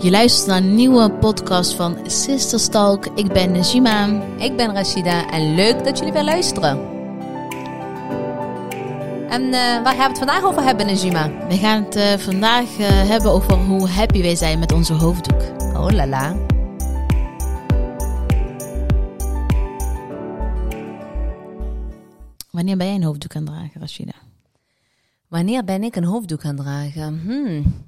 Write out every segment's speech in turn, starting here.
Je luistert naar een nieuwe podcast van Sister Stalk. Ik ben Najima. Ik ben Rashida en leuk dat jullie weer luisteren. En eh, waar gaan we het vandaag over hebben, Najima? We gaan het eh, vandaag eh, hebben over hoe happy wij zijn met onze hoofddoek. Oh la la. Wanneer ben jij een hoofddoek aan het dragen, Rashida? Wanneer ben ik een hoofddoek aan het dragen? Hmm.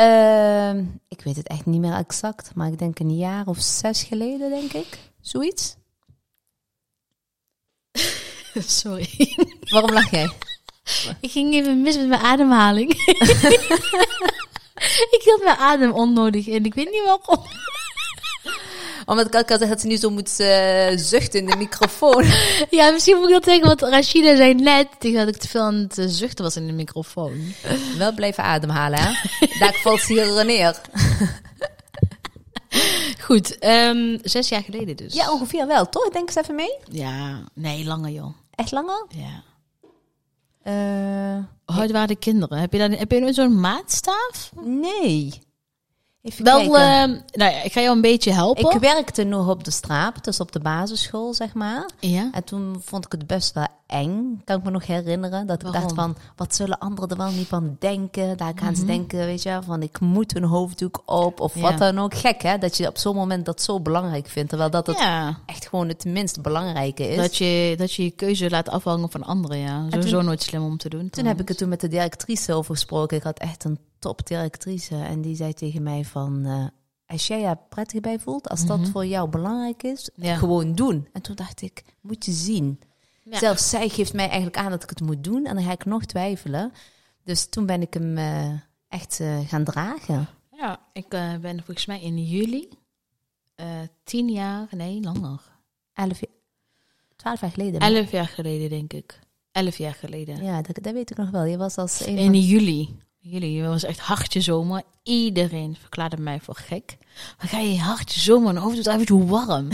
Ehm, ik weet het echt niet meer exact, maar ik denk een jaar of zes geleden, denk ik. Zoiets. Sorry. Waarom lach jij? Ik ging even mis met mijn ademhaling. ik hield mijn adem onnodig in. Ik weet niet waarom. Omdat ik elke keer zeg dat ze nu zo moet eh, zuchten in de microfoon. Ja, misschien moet ik dat zeggen, want Rashida zei net dat ik te veel aan het eh, zuchten was in de microfoon. Wel blijven ademhalen, hè? Daar valt ze hier neer. Goed, ehm, zes jaar geleden dus. Ja, ongeveer wel, toch? Denk eens even mee. Ja, nee, langer joh. Echt langer? Ja. Eh, Hoe oud waren de kinderen? Heb je, dan, heb je nu zo'n maatstaaf? nee. Even Wel, ehm, nou ja, ik ga jou een beetje helpen. Ik werkte nog op de straat, dus op de basisschool, zeg maar. Ja. En toen vond ik het best wel eng, kan ik me nog herinneren. Dat ik dacht van, wat zullen anderen er wel niet van denken? Daar gaan ze Mhm. denken, weet je, van ik moet een hoofddoek op of Ja. wat dan ook. Gek hè, dat je op zo'n moment dat zo belangrijk vindt. Terwijl dat het ja. echt gewoon het minst belangrijke is. Dat je, dat je je keuze laat afhangen van anderen, ja. Sowieso toen- nooit slim om te doen. Toen heb ik het toen met de directrice over gesproken. Ik had echt een top directrice. En die zei tegen mij van... eh, als jij je prettig bij voelt, als dat Mhm. voor jou belangrijk is, Ja. gewoon doen. En toen dacht ik, moet je zien. Ja. Zelfs zij geeft mij eigenlijk aan dat ik het moet doen. En dan ga ik nog twijfelen. Dus toen ben ik hem eh, echt eh, gaan dragen. Ja, ik ben volgens mij in juli tien jaar, nee, langer. Elf, jaar- twaalf jaar geleden. Elf jaar geleden, denk ik. Elf jaar geleden. Ja, dat, dat weet ik nog wel. Je was als een In van- juli. Juli, het was echt hartje zomer. Iedereen verklaarde mij voor gek. Maar ga je hartje zomer en hoofd uit hoe warm.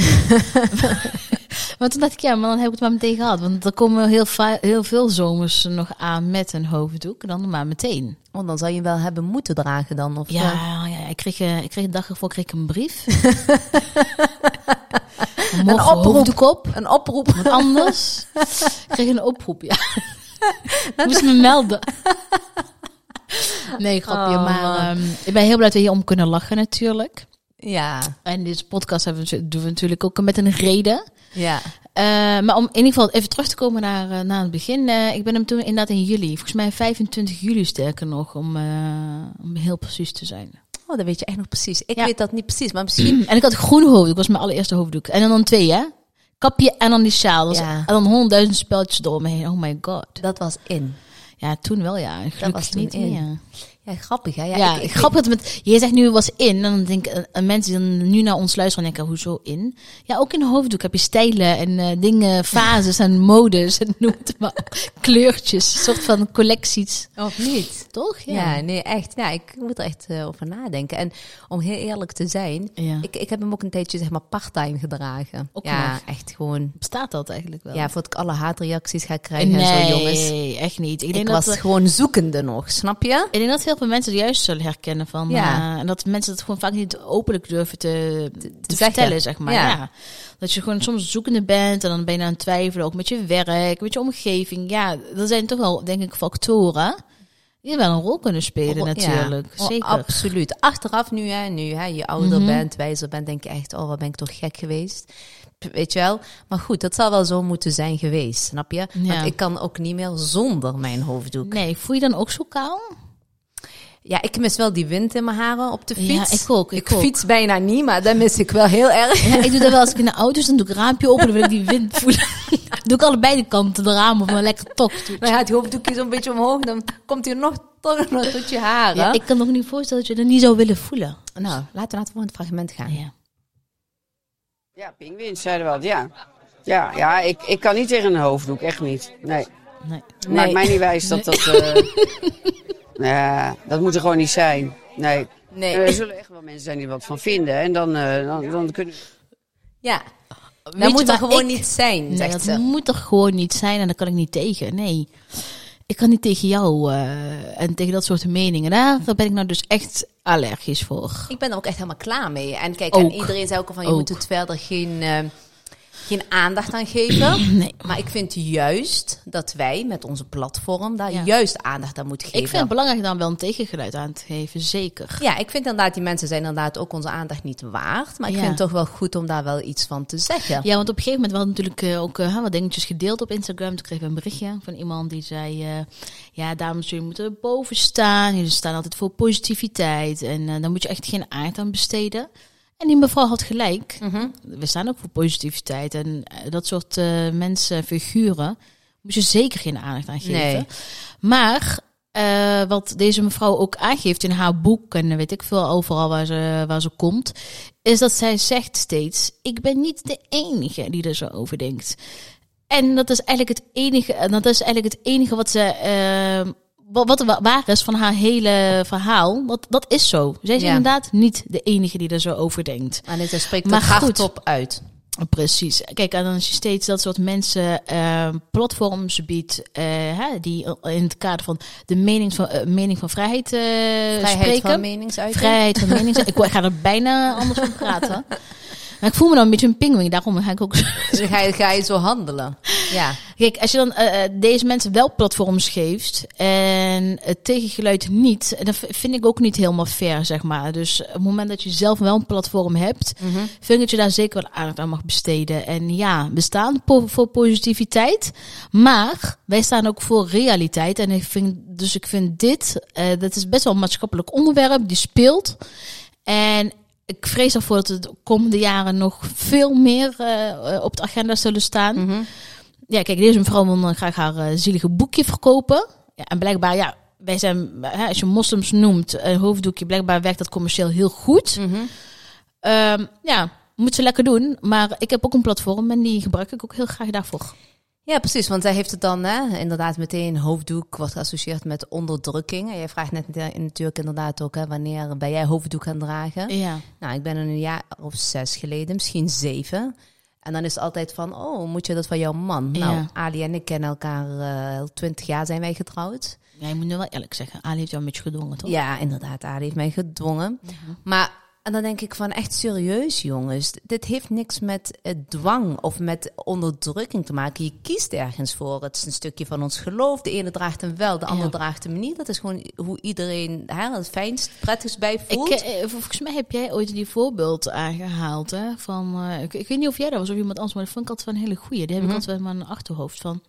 maar toen dacht ik, ja, maar dan heb ik het maar meteen gehad. Want er komen heel, veel zomers nog aan met een hoofddoek. Dan maar meteen. Oh, dan zou je wel hebben moeten dragen dan. Of, eh, Ja, ja ik, kreeg, eh, ik kreeg een dag ervoor kreeg ik een brief. een oproep. op. Een oproep. Wat anders. ik kreeg een oproep, ja. Ik moest me melden. Nee, grapje. Oh, maar ehm, ik ben heel blij dat we hier om kunnen lachen natuurlijk. Ja, En deze podcast hebben we, doen we natuurlijk ook met een reden. ja. Eh, maar om in ieder geval even terug te komen naar, eh, naar het begin. eh, ik ben hem toen inderdaad in juli. Volgens mij 25 juli sterker nog, om, om heel precies te zijn. Oh, dat weet je echt nog precies. Ik Ja. weet dat niet precies, maar misschien... En ik had groen hoofddoek, dat was mijn allereerste hoofddoek. En dan twee, hè? Kapje en dan die sjaal. Ja. En dan honderdduizend speltjes door me heen. Oh my god. Dat was in. Ja, toen wel, ja. Gelukkig was toen niet in. meer. Ja, grappig hè? Ja, Ja, ik, ik, grappig dat met, je zegt nu was in, en dan denk ik, eh, mensen die dan nu naar ons luisteren, denken, hoezo in? Ja, ook in een hoofddoek heb je stijlen en eh, dingen, fases en modes en noem het maar, kleurtjes, een soort van collecties, Of niet? toch? Ja. nee, echt. Ja, ik moet er echt eh, over nadenken. En om heel eerlijk te zijn, Ja. ik, ik heb hem ook een tijdje zeg maar part-time gedragen. Ook ja, nog. echt gewoon... Bestaat dat eigenlijk wel? Ja, voordat ik alle haatreacties ga krijgen en nee, zo, jongens. echt niet. Ik was gewoon zoekende nog, snap je? ik denk dat heel veel mensen het juist zullen herkennen van, Ja. eh, en dat mensen het gewoon vaak niet openlijk durven te, te, vertellen, zeg maar. Ja. Ja. Dat je gewoon soms zoekende bent en dan ben je aan het twijfelen, ook met je werk, met je omgeving. Ja, er zijn toch wel, denk ik, factoren die wel een rol kunnen spelen Ja. natuurlijk. Oh, Zeker. absoluut. Achteraf nu, hè, nu hè, je ouder Mhm. bent, wijzer bent, denk je echt, oh, wat ben ik toch gek geweest. Weet je wel? Maar goed, dat zal wel zo moeten zijn geweest, snap je? Ja. Want ik kan ook niet meer zonder mijn hoofddoek. Nee, voel je dan ook zo kaal? Ja, ik mis wel die wind in mijn haren op de Ja, fiets. ik ook, ik ook. fiets bijna niet, maar dat mis ik wel heel erg. Ja, ik doe dat wel als ik in de auto zit, dan doe ik het raampje open, dan wil ik die wind voelen. doe ik allebei de kanten, de ramen, of maar lekker tocht. Dan gaat die hoofddoekje zo'n beetje omhoog, dan komt hij nog toch nog tot je haren. Ja, ik kan me ook niet voorstellen dat je dat niet zou willen voelen. Nou, laten we naar het volgende fragment gaan. Ja. Ja, pinguïns zeiden wat, ja. Ja, ja ik, ik kan niet tegen een hoofddoek, echt niet. Nee. Nee. Maakt mij niet wijs dat dat... eh, ja, dat moet er gewoon niet zijn. Nee. Nee. Er zullen echt wel mensen zijn die wat van vinden. En dan, eh, dan, dan kunnen... Ja, Weet dat moet er gewoon ik- niet zijn, Nee, zegt dat ze. moet er gewoon niet zijn en daar kan ik niet tegen. Nee. ik kan niet tegen jou eh, en tegen dat soort meningen. Daar ben ik nou dus echt allergisch voor. Ik ben er ook echt helemaal klaar mee. En kijk, Ook. en iedereen zei ook al van, je Ook. moet het verder geen, eh, geen aandacht aan geven. Nee. Maar ik vind juist dat wij met onze platform daar Ja. juist aandacht aan moeten geven. Ik vind het belangrijk dan wel een tegengeluid aan te geven, zeker. Ja, ik vind inderdaad, die mensen zijn inderdaad ook onze aandacht niet waard. Maar ik Ja. vind het toch wel goed om daar wel iets van te zeggen. Ja, want op een gegeven moment hadden natuurlijk eh, ook eh, wat dingetjes gedeeld op Instagram. Toen kreeg ik een berichtje van iemand die zei... eh, ja, dames, jullie moeten er boven staan. Jullie staan altijd voor positiviteit. En eh daar moet je echt geen aard aan besteden. En die mevrouw had gelijk. Mhm. We staan ook voor positiviteit. En eh, dat soort eh, mensen, figuren, moet je zeker geen aandacht aan geven. Nee. Maar eh, wat deze mevrouw ook aangeeft in haar boek, en weet ik veel overal waar ze, waar ze komt, is dat zij zegt steeds: Ik ben niet de enige die er zo over denkt. En dat is eigenlijk het enige, en dat is eigenlijk het enige wat ze. Wat, wat wa- waar is van haar hele verhaal. Dat, dat is zo. Zij is Ja. inderdaad niet de enige die er zo over denkt. En dit spreekt Maar het goed. hardop uit. Precies. Kijk, en dan is je steeds dat soort mensen eh, platforms biedt eh, hè, die in het kader van de mening van, eh, mening van vrijheid, eh, Vrijheid spreken. van meningsuiting. vrijheid van meningsuiting. ik ga er bijna anders van praten. Maar ik voel me dan een beetje een pinguïn, daarom ga ik ook. Dus ga je, ga je zo handelen. Ja. Kijk, als je dan eh, eh, deze mensen wel platforms geeft en het tegengeluid niet, dan vind ik ook niet helemaal fair, zeg maar. Dus op het moment dat je zelf wel een platform hebt, vind ik dat je daar zeker wel aandacht aan mag besteden. En ja, we staan po- voor positiviteit, maar wij staan ook voor realiteit. En ik vind, dus ik vind dit, eh, dat is best wel een maatschappelijk onderwerp, die speelt. En ik vrees ervoor dat het de komende jaren nog veel meer eh, eh, op de agenda zullen staan. Mhm. Ja, kijk, deze mevrouw wil dan graag haar eh, zielige boekje verkopen. Ja, en blijkbaar, ja, wij zijn, hè, als je moslims noemt, een hoofddoekje, blijkbaar werkt dat commercieel heel goed. Mhm. Ehm, ja, moet ze lekker doen. Maar ik heb ook een platform en die gebruik ik ook heel graag daarvoor. Ja, precies. Want zij heeft het dan hè, inderdaad meteen hoofddoek wordt geassocieerd met onderdrukking. En jij vraagt net natuurlijk inderdaad ook, hè, wanneer ben jij hoofddoek gaan dragen? Ja. Nou, ik ben een jaar of zes geleden, misschien zeven. En dan is het altijd van, oh, moet je dat van jouw man? Nou. Ali en ik kennen elkaar eh, twintig jaar zijn wij getrouwd. ja, je moet nu wel eerlijk zeggen. Ali heeft jou een beetje gedwongen, toch? Ja, inderdaad, Ali heeft mij gedwongen. Maar en dan denk ik van echt serieus, jongens. Dit heeft niks met eh, dwang of met onderdrukking te maken. Je kiest ergens voor. Het is een stukje van ons geloof. De ene draagt hem wel, de ander Ja. draagt hem niet. Dat is gewoon hoe iedereen hè, het fijnst, prettigst bij voelt. Ik, eh, volgens mij heb jij ooit die voorbeeld aangehaald. Hè, van, eh, ik, ik weet niet of jij dat was of iemand anders, maar dat vond ik altijd wel een hele goeie. Die heb Mhm. ik altijd wel in mijn achterhoofd van.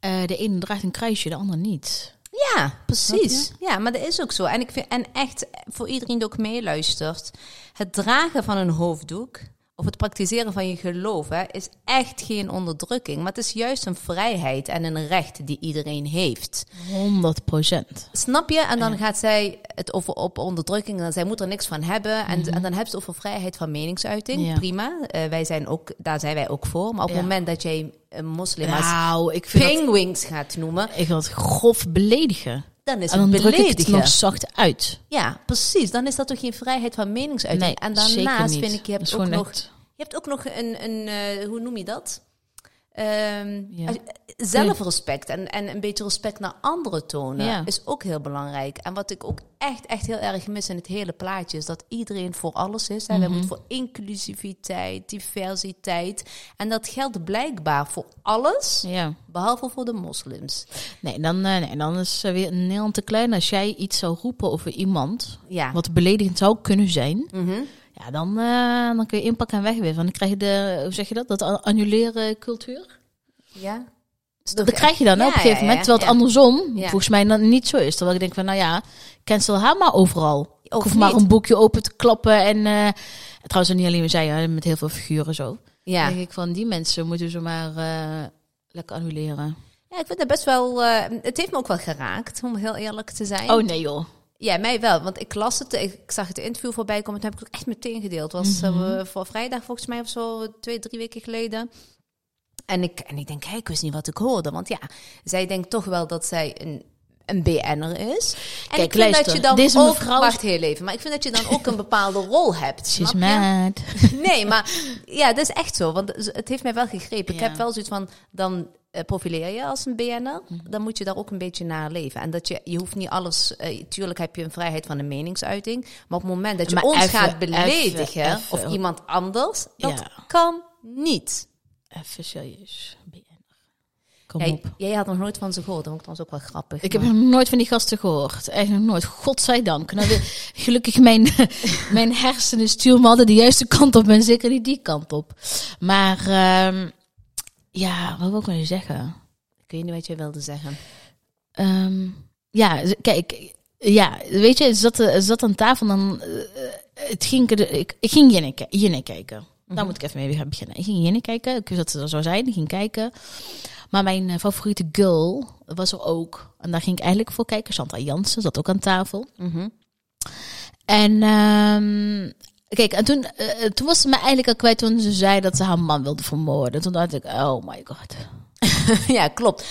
eh, de ene draagt een kruisje, de ander niet. Ja, precies. Ja, maar dat is ook zo. En, ik vind, en echt, voor iedereen die ook meeluistert, het dragen van een hoofddoek of het praktiseren van je geloof hè, is echt geen onderdrukking. Maar het is juist een vrijheid en een recht die iedereen heeft. 100 procent. Snap je? En dan gaat zij het over op onderdrukking. En zij moet er niks van hebben. En, en dan heb je het over vrijheid van meningsuiting. Mhm. Ja. Prima. Eh, wij zijn ook, daar zijn wij ook voor. Maar op het moment dat jij een moslim als Nou, ik vind dat, gaat noemen, ik vind dat grof beledigen. Dan is En het dan druk ik het beledigen. nog zacht uit. Ja, precies. Dan is dat toch geen vrijheid van meningsuiting. Nee, en daarnaast vind ik, je hebt ook nog, je hebt ook nog een, een eh, hoe noem je dat? Ja. als- Zelfrespect en, en een beetje respect naar anderen tonen Ja. is ook heel belangrijk. En wat ik ook echt, echt heel erg mis in het hele plaatje is dat iedereen voor alles is. Hè. Wij Mhm. moeten voor inclusiviteit, diversiteit. En dat geldt blijkbaar voor alles, Ja. behalve voor de moslims. Nee, dan, eh, nee, dan is eh, weer Nederland te klein. Als jij iets zou roepen over iemand, wat beledigend zou kunnen zijn, Mhm. Ja, dan, eh, dan kun je inpakken en. Want dan krijg je de, hoe zeg je dat, dat annuleren cultuur. Ja. Dat krijg je dan op een gegeven moment. ja, Terwijl het andersom volgens mij dan niet zo is. Terwijl ik denk van, nou ja, cancel haar maar overal. Ik Of hoef maar een boekje open te klappen. En eh, trouwens, niet alleen zij, hè, met heel veel figuren zo. Ja. denk ik van, die mensen moeten ze maar eh, lekker annuleren. Ja, ik vind het best wel. het heeft me ook wel geraakt, om heel eerlijk te zijn. Oh nee joh. Ja, mij wel. Want ik las het, ik zag het interview voorbij komen. Toen heb ik het ook echt meteen gedeeld. Het was eh, voor vrijdag volgens mij of zo, twee, drie weken geleden. En ik, en ik denk, hé, ik wist niet wat ik hoorde. Want ja, zij denkt toch wel dat zij een, een BN'er is. En Kijk, ik vind luister, dat je dan deze ook... mevrouw- Wacht heel even. Maar ik vind dat je dan ook een bepaalde rol hebt. She's mad. Nee, maar ja, dat is echt zo. Want het heeft mij wel gegrepen. Ik heb wel zoiets van, dan profileer je als een BN'er, Mhm. dan moet je daar ook een beetje naar leven. En dat je, je hoeft niet alles, eh, tuurlijk heb je een vrijheid van de meningsuiting, maar op het moment dat je Maar ons even- gaat beledigen even- even- of iemand anders, dat Ja. kan niet. Even serieus. Kom Jij, op. jij had nog nooit van ze gehoord, dat trouwens ook wel grappig. Ik heb nog nooit van die gasten gehoord. Nog nooit. Godzijdank. Nou, weer- gelukkig mijn, mijn hersenen sturen me altijd de juiste kant op en zeker niet die kant op. Maar ehm, ja, wat wil ik nou zeggen? Ik weet niet wat jij wilde zeggen. Ehm, ja, kijk, ja, weet je, zat, het zat aan tafel en dan, eh, het ging, ik, ik, ging Jinne, Jinne kijken. Daar moet ik even mee gaan beginnen. Ik ging Jinne kijken, ik wist dat ze er zou zijn, ik ging kijken. Maar mijn eh, favoriete girl was er ook. En daar ging ik eigenlijk voor kijken. Chantal Jansen zat ook aan tafel. Mhm. En ehm, kijk, en toen, eh, toen was ze me eigenlijk al kwijt toen ze zei dat ze haar man wilde vermoorden. Toen dacht ik, oh my god. ja, klopt.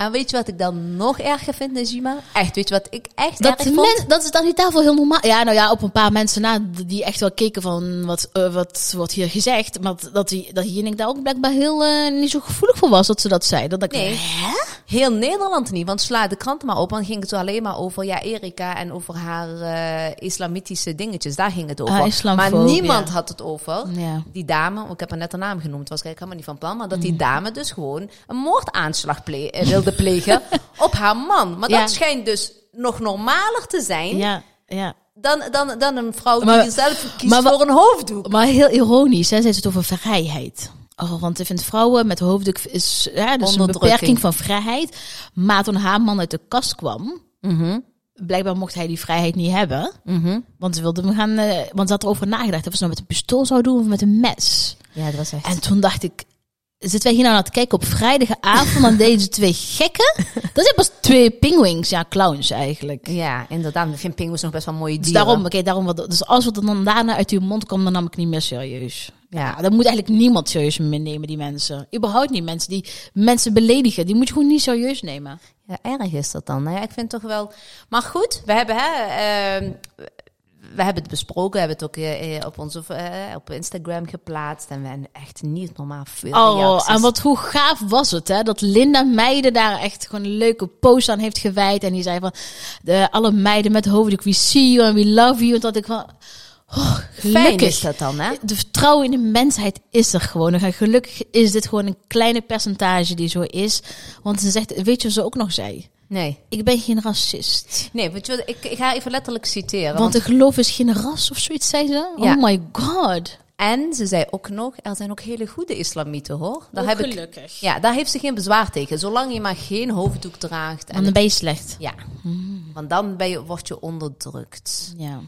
En weet je wat ik dan nog erger vind, Najima? Echt, weet je wat ik echt Dat, erg de vond? dat is aan die tafel heel normaal. Ja, nou ja, op een paar mensen na die echt wel keken van wat, eh, wat wordt hier gezegd. Maar dat die, dat Jinnik daar ook blijkbaar heel eh, niet zo gevoelig voor was dat ze dat zei. Dat ik, Nee. hè? Heel Nederland niet, want sla de krant maar op. Dan ging het alleen maar over ja, Erika en over haar eh, islamitische dingetjes. Daar ging het over. Ah, maar islamfobie, niemand ja. had het over. Ja. Die dame, ik heb haar net een naam genoemd, was eigenlijk helemaal niet van plan. Maar dat Mm. die dame dus gewoon een moordaanslag eh, wilde plegen op haar man. Maar Ja. dat schijnt dus nog normaler te zijn Ja, ja. dan, dan, dan een vrouw Maar- die zelf kiest maar voor een hoofddoek. Maar heel ironisch, hè, zei ze het over vrijheid. Oh, want ik vind vrouwen met hoofddoek is ja, dus een beperking van vrijheid. Maar toen haar man uit de kast kwam, Mhm, blijkbaar mocht hij die vrijheid niet hebben. mhm. Want ze wilde hem gaan, eh, want ze had erover nagedacht of ze nou met een pistool zou doen of met een mes. Ja, dat was echt... En toen dacht ik, zitten wij hier nou naar te kijken op vrijdagavond aan deze twee gekken? Dat zijn pas twee pingwings, ja, clowns eigenlijk. Ja, inderdaad. Ik vind pinguïns nog best wel mooie Dus dieren. daarom, oké, daarom wat, dus als wat er dan daarna uit uw mond komt, dan nam ik niet meer serieus. Ja. Ja, dan moet eigenlijk niemand serieus meer nemen, die mensen. Überhaupt niet mensen die mensen beledigen. Die moet je gewoon niet serieus nemen. Ja, erg is dat dan. Nou ja, ik vind toch wel. Maar goed, we hebben, hè, ehm, we hebben het besproken, we hebben het ook eh, eh, op onze eh, op Instagram geplaatst en we hebben echt niet normaal veel Oh, reacties. en wat hoe gaaf was het, hè? Dat Linda Meiden daar echt gewoon een leuke post aan heeft gewijd. En die zei van, de, alle meiden met hoofddoek, we see you and we love you. En dat ik van, oh, Fijn is dat dan, hè? De vertrouwen in de mensheid is er gewoon. En gelukkig is dit gewoon een kleine percentage die zo is. Want ze zegt, weet je wat ze ook nog zei? Nee. Ik ben geen racist. Nee, weet je wat, ik, ik ga even letterlijk citeren. Want een geloof is geen ras of zoiets, zei ze. Ja. Oh my god. En ze zei ook nog, er zijn ook hele goede islamieten, hoor. Daar heb ik, gelukkig. ja, daar heeft ze geen bezwaar tegen. Zolang je maar geen hoofddoek draagt. En dan ben je slecht. ja, want dan ben je, word je onderdrukt. Ja.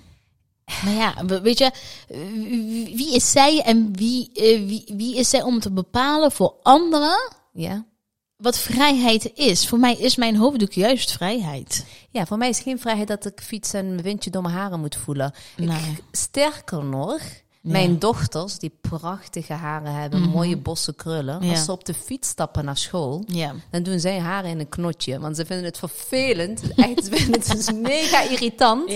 Maar ja, we- weet je, wie wie is zij en wie, eh, wie, wie is zij om te bepalen voor anderen Ja? Wat vrijheid is? Voor mij is mijn hoofddoek juist vrijheid. Ja, voor mij is geen vrijheid dat ik fiets en mijn windje door mijn haren moet voelen. Ik- Nee. sterker nog, mijn dochters die prachtige haren hebben, mooie bosse krullen. Mhm. Ja. Als ze op de fiets stappen naar school, Ja. dan doen zij haren in een knotje. Want ze vinden het vervelend. Echt, ze vinden het dus mega irritant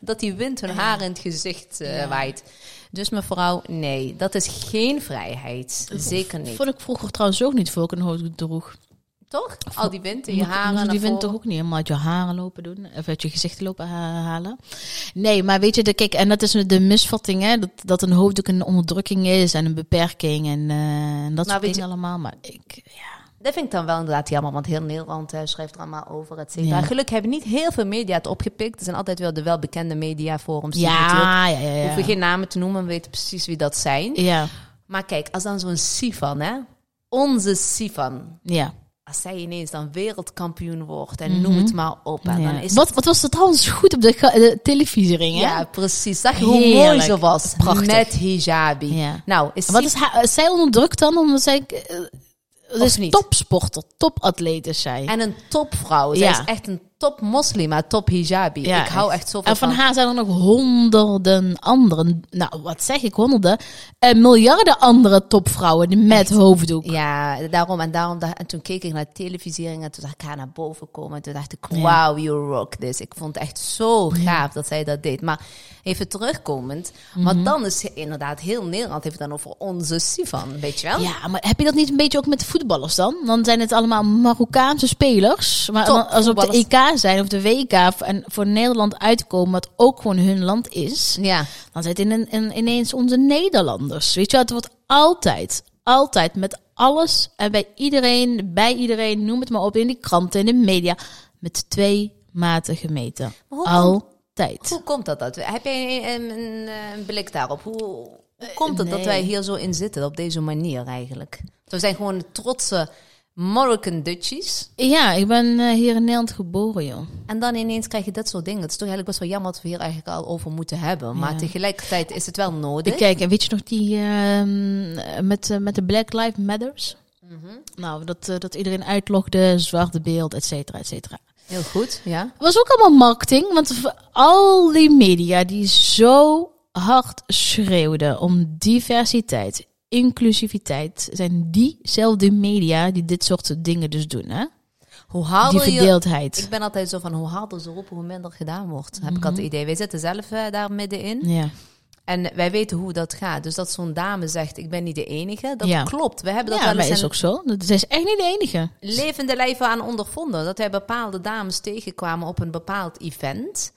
dat die wind hun haren in het gezicht eh, waait. Dus mevrouw, nee, dat is geen vrijheid. Zeker niet. Vond ik vroeger trouwens ook niet voor ik een hoofddoek droeg. Toch? Al die wind in je haren moet die wind toch ook niet helemaal uit je haren lopen doen? Of uit je gezicht lopen ha- halen? Nee, maar weet je, de, kijk, en dat is de misvatting, hè? Dat, dat een hoofddoek een onderdrukking is en een beperking en, en dat soort weet dingen allemaal. Maar ik, ja. Dat vind ik dan wel inderdaad jammer, want heel Nederland eh, schrijft er allemaal over, et cetera. Ja. Gelukkig hebben niet heel veel media het opgepikt. Er zijn altijd wel de welbekende mediaforums. Ja, ja, ja, ja. hoeven geen namen te noemen, we weten precies wie dat zijn. Ja, Maar kijk, als dan zo'n Sifan, hè, onze Sifan, ja. Als zij ineens dan wereldkampioen wordt en noem het maar op, en ja. dan is Wat, wat was dat trouwens goed op de, de televisiering, hè? Ja, precies. Zag je hoe mooi ze was? Prachtig. Met hijabi. Ja. Nou, is Wat is haar, is zij onderdrukt dan? Omdat zij... Of is niet? topsporter, topatleet is zij. En een topvrouw. Zij Ja. is echt een top moslima, top hijabi. Ja, ik hou echt. echt zoveel En van van. haar zijn er nog honderden anderen. Nou, wat zeg ik, honderden? Eh, miljarden andere topvrouwen die met hoofddoek. Ja, daarom en daarom. En toen keek ik naar de televisiering en toen zag ik haar naar boven komen. En toen dacht ik, wow, you rock this. Ik vond het echt zo gaaf dat zij dat deed. Maar even terugkomend, Mhm. want dan is inderdaad heel Nederland heeft het dan over onze Sivan, weet je wel? Ja, maar heb je dat niet een beetje ook met voetballers dan? Dan zijn het allemaal Marokkaanse spelers. Maar Top als op de. EK zijn of de WK en voor Nederland uitkomen, wat ook gewoon hun land is, Ja. dan zijn het in, in- ineens onze Nederlanders. Weet je het wordt altijd, altijd met alles en bij iedereen, bij iedereen, noem het maar op, in die kranten, in de media, met twee maten gemeten. Altijd. Hoe komt dat? dat? Heb jij een, een, een blik daarop? Hoe, hoe komt het dat wij hier zo in zitten, op deze manier eigenlijk? We zijn gewoon trotse Moroccan Dutchies. Ja, ik ben eh, hier in Nederland geboren, joh. En dan ineens krijg je dat soort dingen. Het is toch eigenlijk best wel jammer dat we hier eigenlijk al over moeten hebben. Maar tegelijkertijd is het wel nodig. Kijk, en weet je nog die ehm, met, eh, met de Black Lives Matters? Nou, dat, eh, dat iedereen uitlogde, zwarte beeld, et cetera, et cetera. Heel goed, ja. was ook allemaal marketing, want al die media die zo hard schreeuwden om diversiteit, inclusiviteit, zijn diezelfde media die dit soort dingen dus doen, hè? Hoe Die harder je... verdeeldheid. Ik ben altijd zo van hoe harder ze roepen, hoe minder gedaan wordt. Heb ik altijd het idee. Wij zitten zelf eh, daar middenin. Ja. En wij weten hoe dat gaat. Dus dat zo'n dame zegt, ik ben niet de enige. Dat Ja. klopt. We hebben dat ja, wel maar eens is in ook zo. Dat is echt niet de enige. levende lijven aan ondervonden. Dat wij bepaalde dames tegenkwamen op een bepaald event.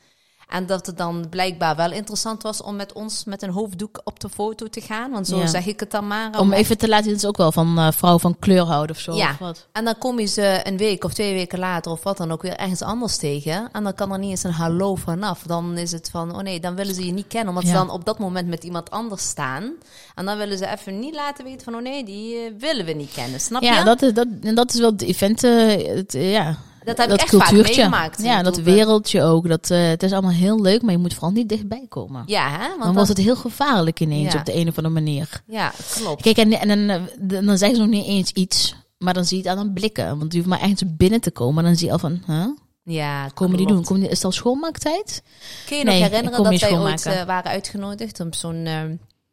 En dat het dan blijkbaar wel interessant was om met ons met een hoofddoek op de foto te gaan. Want zo Ja. zeg ik het dan maar. Om even te laten zien, is ook wel van eh, vrouw van kleur houden of zo. Ja. Of wat. En dan kom je ze een week of twee weken later of wat dan ook weer ergens anders tegen. En dan kan er niet eens een hallo vanaf. Dan is het van, oh nee, dan willen ze je niet kennen. Omdat ze Ja. dan op dat moment met iemand anders staan. En dan willen ze even niet laten weten van, oh nee, die eh, willen we niet kennen. Snap Ja, je? dat is, dat, en dat is wel het event, het, eh, ja. Dat heb ik dat echt vaak cultuurtje. meegemaakt. Ja, Ik dat wereldje ook. Dat, eh, het is allemaal heel leuk, maar je moet vooral niet dichtbij komen. Ja, hè? Want dan dan- wordt het heel gevaarlijk ineens Ja. op de een of andere manier. Ja, klopt. Kijk, en, en dan, eh, dan dan zeggen ze nog niet eens iets, maar dan zie je het aan hun blikken. Want je hoeft maar ergens binnen te komen, en dan zie je al van, huh? Ja, komen die doen? Komen die, is het al schoonmaaktijd? Kun je nog Nee, ik herinneren kom dat wij ooit eh, waren uitgenodigd op zo'n... eh,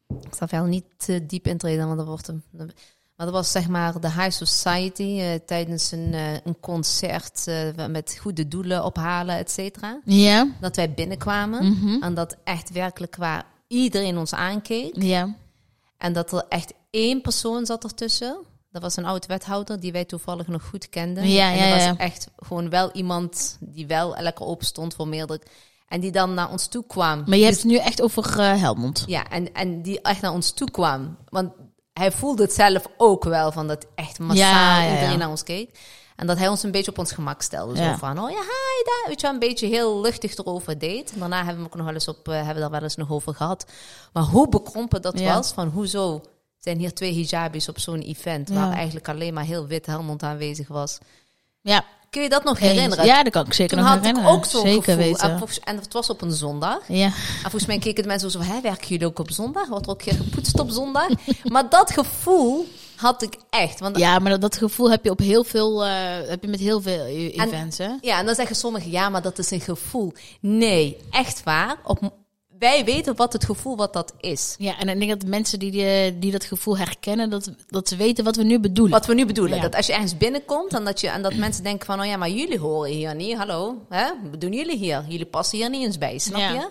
ik zal wel niet te diep intreden, want dat wordt een... Maar dat was zeg maar de High Society eh, tijdens een, eh, een concert eh, met goede doelen ophalen, et cetera. Ja. Dat wij binnenkwamen Mhm. en dat echt werkelijk waar iedereen ons aankeek. Ja. En dat er echt één persoon zat ertussen. Dat was een oud wethouder die wij toevallig nog goed kenden. Ja, en ja, dat was ja. echt gewoon wel iemand die wel lekker open stond voor meerdere. En die dan naar ons toe kwam. Maar je hebt Dus- het nu echt over Helmond. ja, en, en die echt naar ons toe kwam. Want hij voelde het zelf ook wel van dat echt massaal Ja, iedereen naar ons keek. En dat hij ons een beetje op ons gemak stelde. Zo van, oh ja, hi daar. Weet je wel, een beetje heel luchtig erover deed. Daarna hebben we ook nog wel eens op, eh, hebben we daar wel eens nog over gehad. Maar hoe bekrompen dat was, van hoezo zijn hier twee hijabis op zo'n event, waar eigenlijk alleen maar heel wit Helmond aanwezig was. Ja. Kun je dat nog herinneren? Ja, dat kan ik zeker Toen nog had herinneren. ik ook zo'n Zeker gevoel. weten. En, het was op een zondag. Ja. En volgens mij keken de mensen zo van, werken jullie ook op zondag? Wordt er ook gepoetst op zondag? maar dat gevoel had ik echt. Want ja. ja, maar dat, dat gevoel heb je op heel veel, eh, heb je met heel veel e- events, hè? en dan zeggen sommigen, ja, maar dat is een gevoel. Nee, echt waar. Op, wij weten wat het gevoel wat dat is. Ja, en ik denk dat mensen die, die, die dat gevoel herkennen, dat, dat ze weten wat we nu bedoelen. Wat we nu bedoelen. Ja. Dat als je ergens binnenkomt en dat, je, en dat mensen denken van, oh ja, maar jullie horen hier niet. Hallo, hè? wat doen jullie hier? Jullie passen hier niet eens bij, snap Ja. je?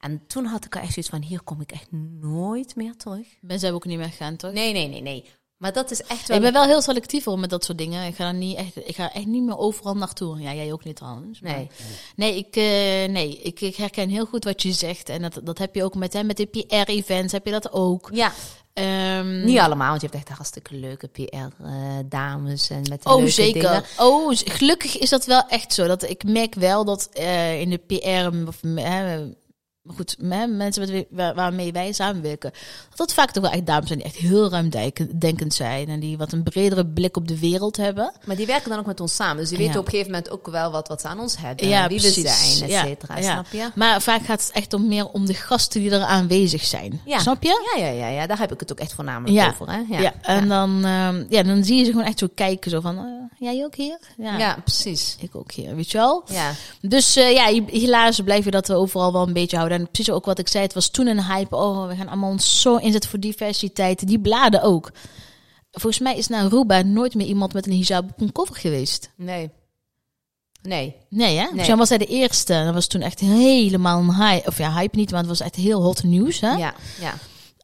En toen had ik echt zoiets van, hier kom ik echt nooit meer terug. Ben zij ook niet meer gegaan, toch? Nee, nee, nee, nee. Maar dat is echt wel... Ik ben wel heel selectief hoor, met dat soort dingen. Ik ga, er niet echt, ik ga echt niet meer overal naartoe. Ja, jij ook niet trouwens. maar- Nee. Nee, ik, eh, nee ik, ik herken heel goed wat je zegt. En dat, dat heb je ook met, hè, met de PR-events, heb je dat ook. Ja, Ehm, Niet allemaal, want je hebt echt hartstikke leuke PR-dames en met Oh, leuke zeker. dingen. Oh, gelukkig is dat wel echt zo. Dat ik merk wel dat eh, in de PR, of, eh, goed, me- mensen met wie- waar- waarmee wij samenwerken, dat dat vaak toch wel echt dames zijn die echt heel ruimdenkend zijn en die wat een bredere blik op de wereld hebben. Maar die werken dan ook met ons samen. Dus die Ja. weten op een gegeven moment ook wel wat, wat ze aan ons hebben. Ja, wie precies. we zijn, et cetera. ja. Snap je? Maar vaak gaat het echt om meer om de gasten die er aanwezig zijn. Snap je? Ja, ja, ja, ja, daar heb ik het ook echt voornamelijk over. Hè? Ja, en Dan, ehm, ja, dan zie je ze gewoon echt zo kijken, zo van, eh, jij ook hier? Ja, ja, precies. ik ook hier, weet je wel? Ja. Dus eh, ja, je- helaas blijven we dat we overal wel een beetje houden. En precies ook wat ik zei, het was toen een hype. Oh, we gaan allemaal ons zo inzetten voor diversiteit. Die bladen ook. Volgens mij is na Aruba nooit meer iemand met een hijab op een cover geweest. Nee. Nee. Nee, hè? Nee. Was hij de eerste. Dat was toen echt helemaal een hype. Of ja, hype niet, maar het was echt heel hot nieuws, hè? Ja. Ja.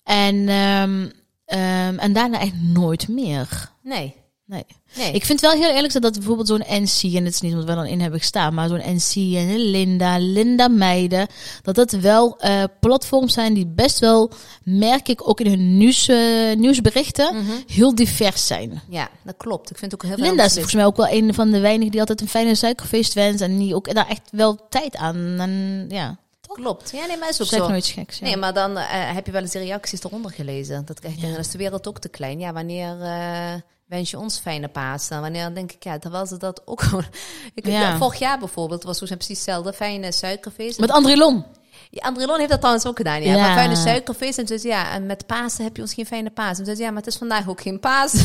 En, ehm, ehm, en daarna echt nooit meer. Nee. Nee. Nee. Ik vind wel heel eerlijk dat, dat bijvoorbeeld zo'n NC, en het is niet wat we dan in hebben gestaan, maar zo'n NC en Linda, Linda Meiden, dat dat wel eh, platforms zijn die best wel, merk ik ook in hun nieuws, eh, nieuwsberichten, Mhm. heel divers zijn. Ja, dat klopt. Ik vind ook heel Linda is volgens mij ook wel een van de weinigen die altijd een fijne suikerfeest wenst en die ook daar echt wel tijd aan. En ja, Klopt. Ja, nee, maar is ook zo. nooit geks. Ja. Nee, maar dan eh, heb je wel eens de reacties eronder gelezen. Dat ik echt denk, dat is de wereld ook te klein. Ja, wanneer wens je ons fijne Pasen? Wanneer denk ik, ja, terwijl ze dat ook gewoon... Ik, Ja. Vorig jaar bijvoorbeeld was toen precies hetzelfde. Fijne suikerfeest. Met André Lon. Ja, André Lon heeft dat trouwens ook gedaan. Ja, Ja. Maar fijne suikerfeest. En toen zei ze, ja, en met Pasen heb je ons geen fijne Pasen. En toen zei ze, ja, maar het is vandaag ook geen Paas.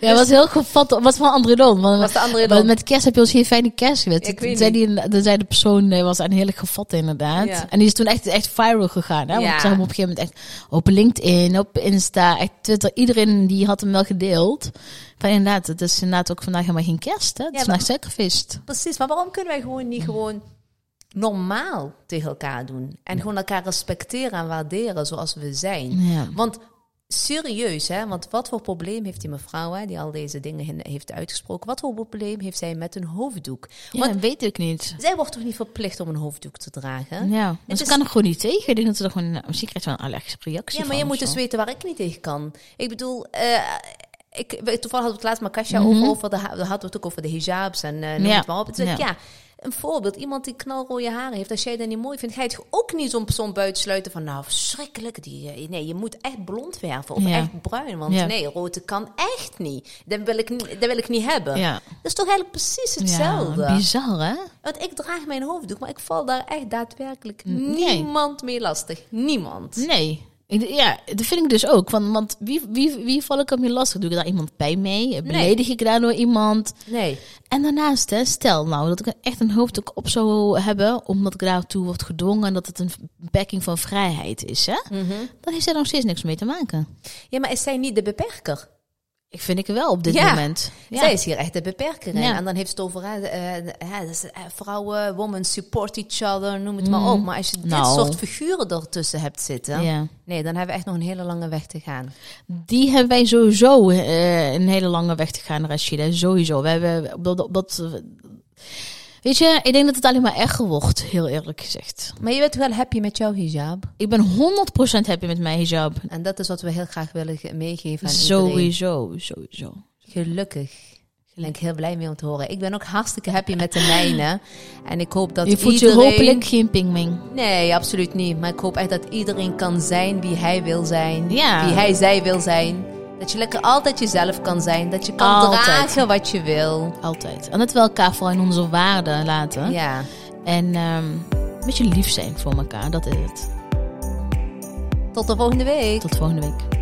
Ja, was heel gevat. Was van André Lon. Want, Was de. Met kerst heb je ons geen fijne kerst. Ik weet zei die, dan zei de persoon, was een heerlijk gevat inderdaad. Ja. En die is toen echt, echt viral gegaan. Hè? Want Ja. ik zag hem op een gegeven moment echt op LinkedIn, op Insta, echt Twitter. Iedereen die had hem wel gedeeld. Van inderdaad, het is inderdaad ook vandaag helemaal geen kerst. Hè? Het is vandaag suikerfeest. Precies, maar waarom kunnen wij gewoon niet gewoon normaal tegen elkaar doen? En gewoon elkaar respecteren en waarderen zoals we zijn. Ja. Want serieus, hè? Want wat voor probleem heeft die mevrouw, hè, die al deze dingen heeft uitgesproken? Wat voor probleem heeft zij met een hoofddoek? Ja, weet ik niet. zij wordt toch niet verplicht om een hoofddoek te dragen? Ja, maar ze is- kan er gewoon niet tegen. Ik denk dat ze er gewoon, misschien krijgt wel een allergische reactie Ja, maar je moet dus weten waar ik niet tegen kan. Ik bedoel, eh, ik, toevallig hadden we het laatst met Kasia Mhm. over, over de, ha- we hadden het ook over de hijabs en noem Ja. het maar op. Ja. ja. Een voorbeeld, iemand die knalrode haren heeft, als jij dat niet mooi vindt, ga je het ook niet zo'n persoon buitensluiten van, nou, verschrikkelijk. Die, eh, nee, je moet echt blond verven of Ja. echt bruin, want Ja. nee, rood kan echt niet. Dat wil ik, niet- dat wil ik niet hebben. Ja. Dat is toch eigenlijk precies hetzelfde. Ja, bizar hè? Want ik draag mijn hoofddoek, maar ik val daar echt daadwerkelijk Nee. niemand mee lastig. Niemand. Nee. Ik- Ja, dat vind ik dus ook. Want, want wie, wie, wie val ik op je lastig? Doe ik daar iemand pijn mee? Beledig ik daardoor iemand? Nee. En daarnaast, hè, stel nou dat ik echt een hoofddoek op zou hebben, omdat ik daartoe word gedwongen en dat het een beperking van vrijheid is, hè? dan heeft zij er nog steeds niks mee te maken. Ja, maar is zij niet de beperker? Ik vind ik wel op dit Ja. moment. Ja. Zij is hier echt de beperker in. Ja. En dan heeft het over eh, eh, dus, eh, vrouwen, women support each other, noem het maar op. Maar als je dit Nou. soort figuren ertussen hebt zitten, nee, dan hebben we echt nog een hele lange weg te gaan. Die hebben wij sowieso een hele lange weg te gaan, Rashida. Sowieso. We hebben dat, dat, weet je, ik denk dat het alleen maar erger wordt, heel eerlijk gezegd. Maar je bent wel happy met jouw hijab. Ik ben 100% happy met mijn hijab. En dat is wat we heel graag willen ge- meegeven aan iedereen. Sowieso, sowieso. Gelukkig. Daar ben ik heel blij mee om te horen. Ik ben ook hartstikke happy met de mijne. En ik hoop dat Je voelt iedereen... je hopelijk geen pingwing. Nee, absoluut niet. Maar ik hoop echt dat iedereen kan zijn wie hij wil zijn. Ja. Wie hij, zij wil zijn. Dat je lekker altijd jezelf kan zijn. Dat je kan Altijd. dragen wat je wil. Altijd. En dat we elkaar vooral in onze waarden laten. Ja. En ehm, een beetje lief zijn voor elkaar, dat is het. Tot de volgende week. Tot volgende week.